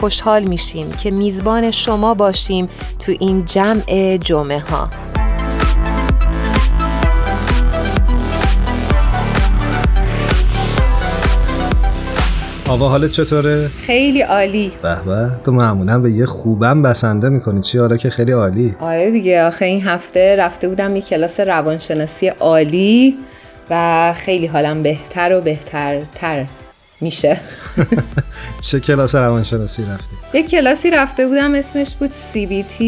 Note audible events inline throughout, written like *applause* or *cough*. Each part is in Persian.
خوشحال میشیم که میزبان شما باشیم تو این جمع جمعه ها. آوا حالت چطوره؟ خیلی عالی. به به. تو معمولا به یه خوبم بسنده می‌کنی. چی حالا که خیلی عالی؟ آره دیگه. آخه این هفته رفته بودم یه کلاس روانشناسی عالی و خیلی حالم بهتر و بهترتر. میشه. *laughs* چه کلاس روانشناسی رفتی؟ یه کلاسی رفته بودم اسمش بود CBT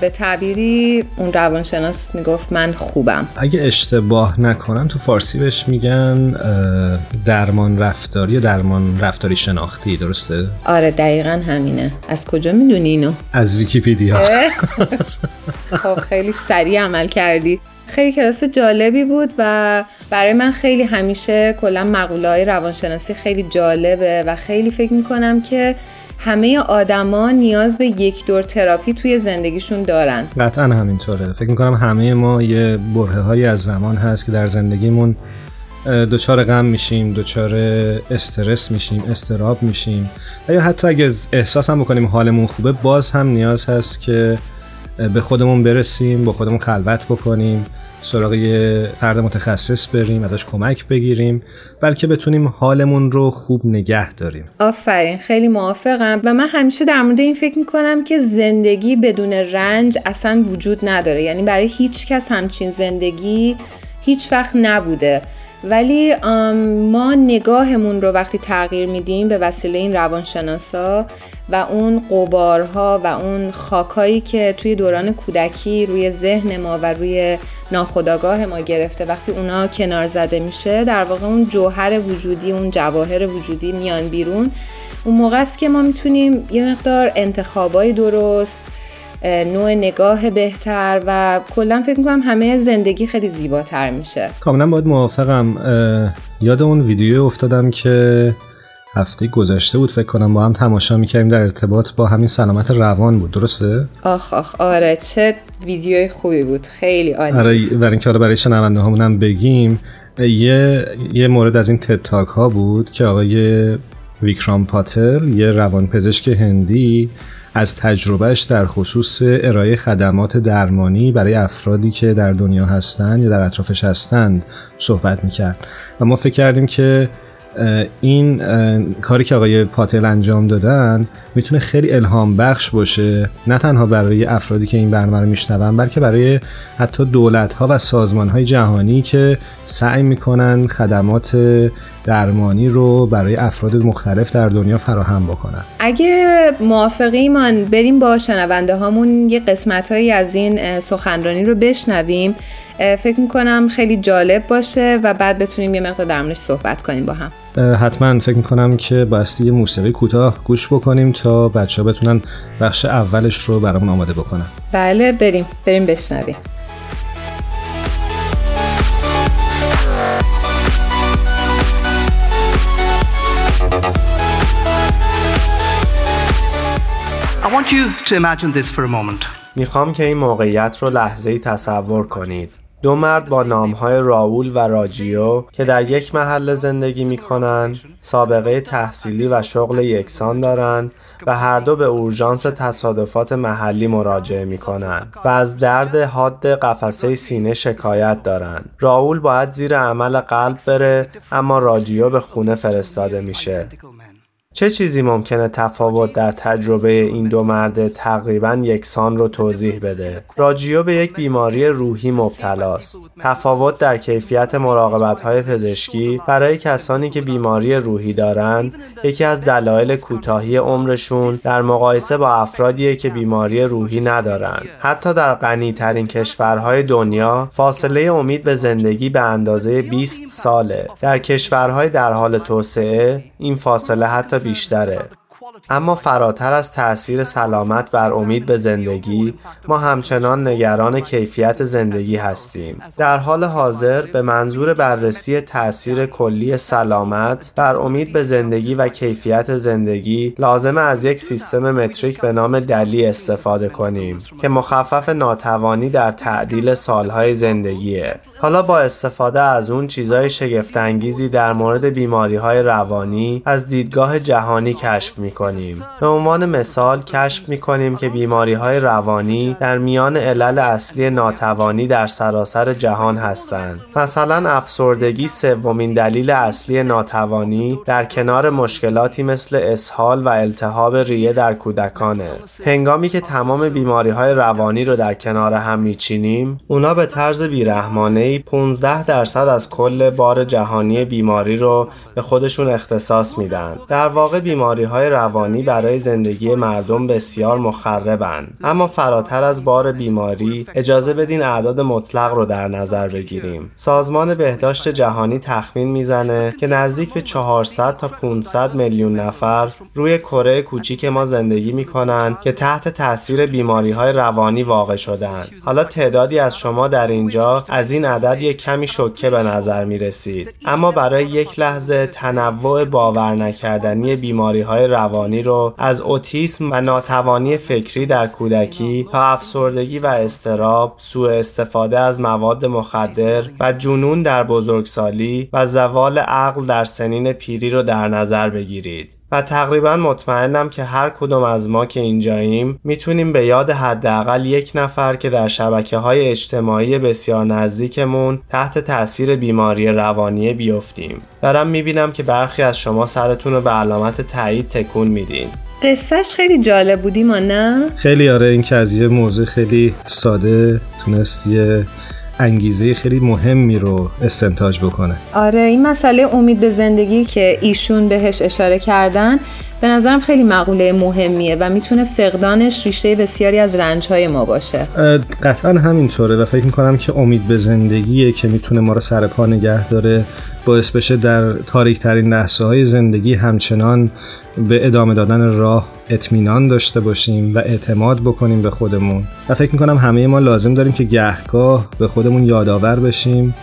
به تعبیری اون روانشناس می‌گفت من خوبم. اگه اشتباه نکنم تو فارسی بهش میگن درمان رفتاری یا درمان رفتاری شناختی درسته؟ آره دقیقا همینه. از کجا می‌دونی اینو؟ از ویکیپیدیا. *laughs* خب خیلی سریع عمل کردی. خیلی کلاس جالبی بود و برای من خیلی همیشه کلا مقوله های روانشناسی خیلی جالبه و خیلی فکر می‌کنم که همه آدما نیاز به یک دور تراپی توی زندگیشون دارن. قطعا همینطوره. فکر می‌کنم همه ما یه بره های از زمان هست که در زندگیمون دچار غم میشیم دچار استرس میشیم استراب میشیم. و یا حتی اگه احساس هم بکنیم حالمون خوبه باز هم نیاز هست که به خودمون برسیم با خودمون خلوت بکنیم. سراغ یه فرد متخصص بریم ازش کمک بگیریم بلکه بتونیم حالمون رو خوب نگه داریم. آفرین خیلی موافقم. و من همیشه در مورد این فکر می‌کنم که زندگی بدون رنج اصلا وجود نداره. یعنی برای هیچ کس همچین زندگی هیچ وقت نبوده. ولی ما نگاهمون رو وقتی تغییر میدیم به وسیله این روانشناسا و اون قبارها و اون خاکایی که توی دوران کودکی روی ذهن ما و روی ناخداگاه ما گرفته وقتی اونا کنار زده میشه در واقع اون جوهر وجودی اون جواهر وجودی میان بیرون. اون موقع است که ما می‌تونیم یه مقدار انتخابای درست نوع نگاه بهتر و کلا فکر می‌کنم همه زندگی خیلی زیباتر میشه. کاملا باید موافقم. یاد اون ویدیو افتادم که هفته گذشته بود فکر کنم با هم تماشا می‌کردیم در ارتباط با همین سلامت روان بود. درسته؟ آخ آخ آره. چه ویدیوی خوبی بود. خیلی عالی آره برای اینکه حالا برای شنونده هامون بگیم یه یه مورد از این تتاک ها بود که آقای ویکرام پاتل یه روانپزشک هندی از تجربهش در خصوص ارائه خدمات درمانی برای افرادی که در دنیا هستند یا در اطرافش هستند صحبت می‌کرد. و ما فکر کردیم که این کاری که آقای پاتل انجام دادن می‌تونه خیلی الهام بخش باشه نه تنها برای افرادی که این برنامه رو میشنون بلکه برای حتی دولت ها و سازمان های جهانی که سعی می‌کنن خدمات درمانی رو برای افراد مختلف در دنیا فراهم بکنن. اگه موافقی من بریم با شنونده هامون یه قسمت هایی از این سخنرانی رو بشنویم. فکر می‌کنم خیلی جالب باشه و بعد بتونیم یه مقدار درمونش صحبت کنیم با هم. حتما فکر می‌کنم که بایستی یه موسیقی کوتاه گوش بکنیم تا بچه ها بتونن بخش اولش رو برامون آماده بکنن بله بریم بریم بشنویم I want you to imagine this for a moment. می‌خوام که این موقعیت رو لحظه ای تصور کنید. دو مرد با نامهای راول و راجیو که در یک محل زندگی می‌کنن سابقه تحصیلی و شغل یکسان دارند و هر دو به اورژانس تصادفات محلی مراجعه می‌کنن و از درد حاد قفسه سینه شکایت دارند. راول باید زیر عمل قلب بره اما راجیو به خونه فرستاده میشه چه چیزی ممکنه تفاوت در تجربه این دو مرد تقریبا یکسان رو توضیح بده؟ راجیو به یک بیماری روحی مبتلاست. تفاوت در کیفیت مراقبت های پزشکی برای کسانی که بیماری روحی دارند یکی از دلایل کوتاهی عمرشون در مقایسه با افرادی که بیماری روحی ندارند. حتی در غنی ترین کشورهای دنیا فاصله امید به زندگی به اندازه 20 ساله. در کشورهای در حال توسعه این فاصله حتی بیشتره. اما فراتر از تأثیر سلامت بر امید به زندگی ما همچنان نگران کیفیت زندگی هستیم. در حال حاضر به منظور بررسی تأثیر کلی سلامت بر امید به زندگی و کیفیت زندگی لازم از یک سیستم متریک به نام دلی استفاده کنیم که مخفف ناتوانی در تعدیل سالهای زندگیه. حالا با استفاده از اون چیزای شگفتانگیزی در مورد بیماری های روانی از دیدگاه جهانی کشف می کنیم. به عنوان مثال کشف می کنیم که بیماری های روانی در میان علل اصلی ناتوانی در سراسر جهان هستند. مثلا افسردگی سومین دلیل اصلی ناتوانی در کنار مشکلاتی مثل اسهال و التهاب ریه در کودکانه. هنگامی که تمام بیماری های روانی رو در کنار هم میچینیم، اونا به طرز بیرحمانه 15 درصد از کل بار جهانی بیماری رو به خودشون اختصاص میدن. در واقع بیماری های روانی برای زندگی مردم بسیار مخربن. اما فراتر از بار بیماری اجازه بدین اعداد مطلق رو در نظر بگیریم. سازمان بهداشت جهانی تخمین می‌زنه که نزدیک به 400 تا 500 میلیون نفر روی کره کوچیک ما زندگی می‌کنن که تحت تاثیر بیماری های روانی واقع شدن. حالا تعدادی از شما در اینجا از این عدد یک کمی شوکه به نظر می رسید. اما برای یک لحظه تنوع باور نکردنی بیماری های روانی رو از اوتیسم و ناتوانی فکری در کودکی تا افسردگی و استراب، سوء استفاده از مواد مخدر و جنون در بزرگسالی و زوال عقل در سنین پیری رو در نظر بگیرید. و تقریبا مطمئنم که هر کدوم از ما که اینجاییم می‌تونیم به یاد حداقل یک نفر که در شبکه های اجتماعی بسیار نزدیکمون تحت تاثیر بیماری روانی بیفتیم دارم می‌بینم که برخی از شما سرتون رو به علامت تایید تکون میدین قصهش خیلی جالب بودی ما نه؟ خیلی آره این که از یه موضوع خیلی ساده تونست یه انگیزه خیلی مهمی رو استنتاج بکنه. آره این مسئله امید به زندگی که ایشون بهش اشاره کردن به نظرم خیلی مقوله مهمیه و می‌تونه فقدانش ریشه بسیاری از رنجهای ما باشه. قطعا همینطوره و فکر می‌کنم که امید به زندگیه که می‌تونه ما رو سر پا نگه داره. باعث بشه در تاریک ترین لحظه های زندگی همچنان به ادامه دادن راه اطمینان داشته باشیم و اعتماد بکنیم به خودمون. و فکر می‌کنم همه ما لازم داریم که گهگاه به خودمون یادآور بشیم.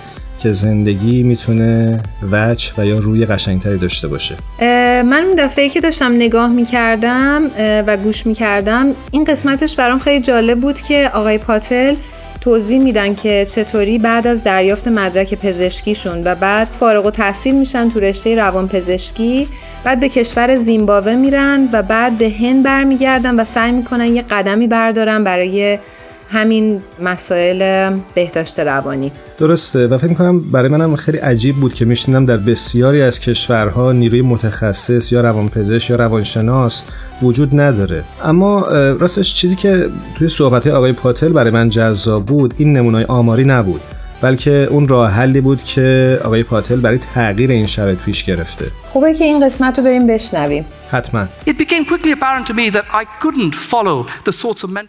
که زندگی می‌تونه وجه و یا روی قشنگتری داشته باشه. من اون دفعه که داشتم نگاه می‌کردم و گوش می‌کردم این قسمتش برام خیلی جالب بود که آقای پاتل توضیح میدن که چطوری بعد از دریافت مدرک پزشکیشون و بعد فارغ و تحصیل میشن تو رشته روان پزشکی بعد به کشور زیمبابوه میرن و بعد به هند برمیگردن و سعی می‌کنن یه قدمی بردارن برای همین مسائل بهداشت روانی. درسته و فکر کنم برای منم خیلی عجیب بود که میشنیدم در بسیاری از کشورها نیروی متخصص یا روانپزشک یا روانشناس وجود نداره. اما راستش چیزی که توی صحبت آقای پاتل برای من جذاب بود این نمونای آماری نبود بلکه اون راه حلی بود که آقای پاتل برای تغییر این شرایط پیش گرفته. خوبه که این قسمت رو بریم بشنویم. حتما.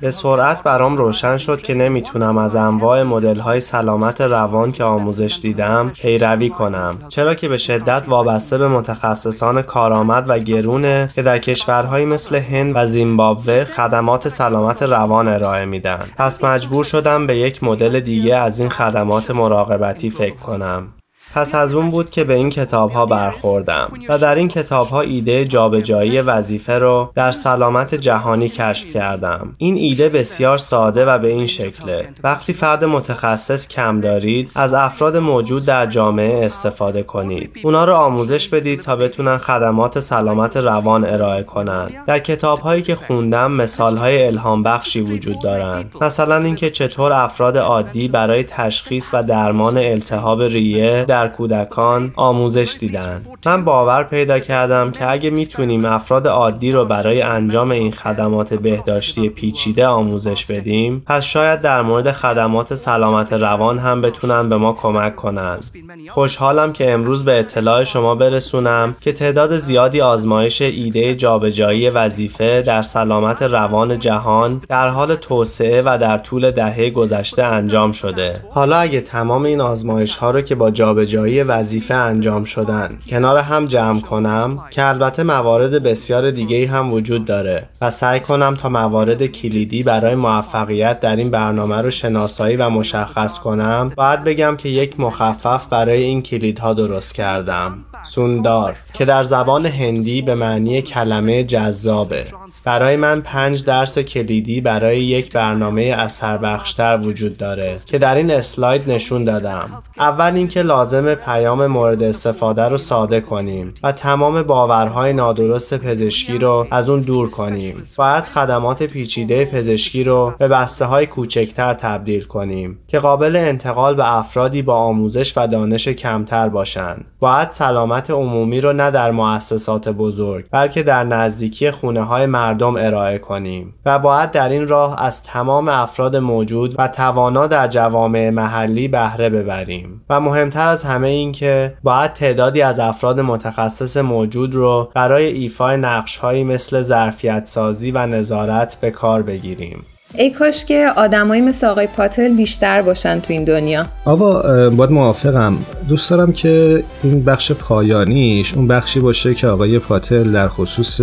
به سرعت برام روشن شد که نمی‌تونم از انواع مدل های سلامت روان که آموزش دیدم پیروی کنم. چرا که به شدت وابسته به متخصصان کارآمد و گرونه که در کشورهایی مثل هند و زیمبابوه خدمات سلامت روان ارائه میدن. پس مجبور شدم به یک مدل دیگه از این خدمات مراقبتی فکر کنم. پس از اون بود که به این کتاب ها برخوردم و در این کتاب ها ایده جابجایی وظیفه رو در سلامت جهانی کشف کردم. این ایده بسیار ساده و به این شکله. وقتی فرد متخصص کم دارید از افراد موجود در جامعه استفاده کنید. اونا رو آموزش بدید تا بتونن خدمات سلامت روان ارائه کنند در کتاب هایی که خوندم مثال های الهام بخشی وجود دارند. مثلا اینکه چطور افراد عادی برای تشخیص و درمان التهاب ریه در کودکان آموزش دیدن. من باور پیدا کردم که اگه می‌تونیم افراد عادی رو برای انجام این خدمات بهداشتی پیچیده آموزش بدیم پس شاید در مورد خدمات سلامت روان هم بتونن به ما کمک کنند خوشحالم که امروز به اطلاع شما برسونم که تعداد زیادی آزمایش ایده جابجایی وظیفه در سلامت روان جهان در حال توسعه و در طول دهه گذشته انجام شده. حالا اگه تمام این آزمایش ها رو که با جابجایی جابجایی وظیفه انجام شدن. کنار هم جمع کنم که البته موارد بسیار دیگه هم وجود داره و سعی کنم تا موارد کلیدی برای موفقیت در این برنامه رو شناسایی و مشخص کنم. باید بگم که یک مخفف برای این کلیدها درست کردم. سوندار که در زبان هندی به معنی کلمه جذابه. برای من پنج درس کلیدی برای یک برنامه اثر بخشتر وجود داره که در این اسلاید نشون دادم. اول اینکه لازم پیام مورد استفاده رو ساده کنیم و تمام باورهای نادرست پزشکی رو از اون دور کنیم. باید خدمات پیچیده پزشکی رو به بسته های کوچکتر تبدیل کنیم که قابل انتقال به افرادی با آموزش و دانش کمتر باشند باید سلامت عمومی رو نه در مؤسسات بزرگ بلکه در نزدیکی خونه های مردم ارائه کنیم و باید در این راه از تمام افراد موجود و توانا در جوامع محلی بهره ببریم و مهمتر از همه این که باید تعدادی از افراد متخصص موجود رو برای ایفای نقشهایی مثل ظرفیت سازی و نظارت به کار بگیریم. ای کاش که آدمایی مثل آقای پاتل بیشتر باشن تو این دنیا. آقا باید موافقم. دوست دارم که این بخش پایانیش اون بخشی باشه که آقای پاتل در خصوص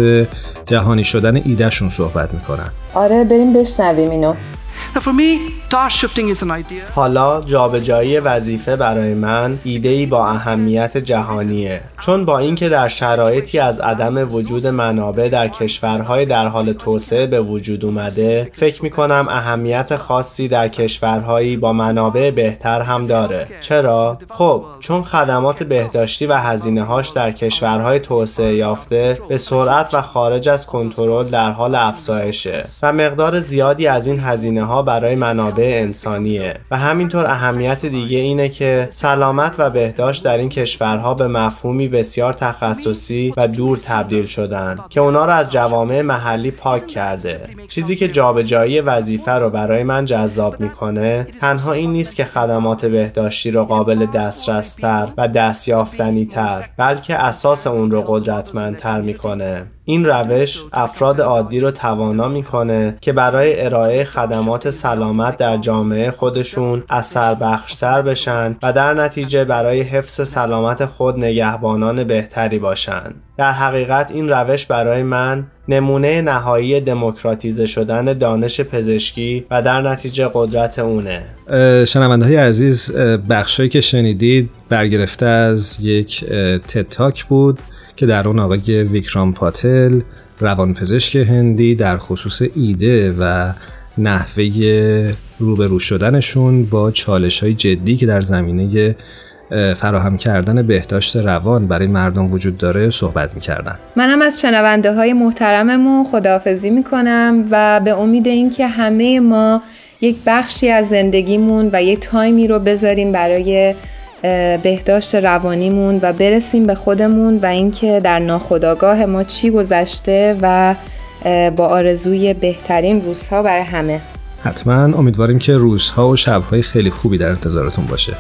جهانی شدن ایدهشون صحبت می‌کنن. آره بریم بشنویم اینو. Now, for me, حالا جابجایی وظیفه برای من ایده‌ای با اهمیت جهانیه. چون با اینکه در شرایطی از عدم وجود منابع در کشورهای در حال توسعه به وجود اومده فکر می‌کنم اهمیت خاصی در کشورهایی با منابع بهتر هم داره. چرا؟ خب چون خدمات بهداشتی و هزینه هاش در کشورهای توسعه یافته به سرعت و خارج از کنترل در حال افزایشه و مقدار زیادی از این هزینه ها برای منابع انسانیه. و همینطور اهمیت دیگه اینه که سلامت و بهداشت در این کشورها به مفهومی بسیار تخصصی و دور تبدیل شدن که اونا رو از جوامع محلی پاک کرده. چیزی که جابجایی وظیفه رو برای من جذاب می‌کنه تنها این نیست که خدمات بهداشتی رو قابل دسترستر و دستیافتنی تر بلکه اساس اون رو قدرتمندتر می‌کنه. این روش افراد عادی رو توانا می‌کنه که برای ارائه خدمات سلامت در جامعه خودشون اثر بخشتر بشن و در نتیجه برای حفظ سلامت خود نگهبانان بهتری باشن. در حقیقت این روش برای من نمونه نهایی دموکراتیزه شدن دانش پزشکی و در نتیجه قدرت اونه. شنونده های عزیز بخشایی که شنیدید برگرفته از یک تتاک بود که در اون آقای ویکرام پاتل روانپزشک هندی در خصوص ایده و نحوه روبرو شدنشون با چالش های جدی که در زمینه فراهم کردن بهداشت روان برای مردم وجود داره صحبت می‌کردن. منم از شنونده های محترممون خداحافظی می‌کنم و به امید اینکه همه ما یک بخشی از زندگیمون و یک تایمی رو بذاریم برای بهداشت روانیمون و برسیم به خودمون و اینکه در ناخودآگاه ما چی گذشته و با آرزوی بهترین روزها برای همه. حتما امیدواریم که روزها و شبهای خیلی خوبی در انتظارتون باشه.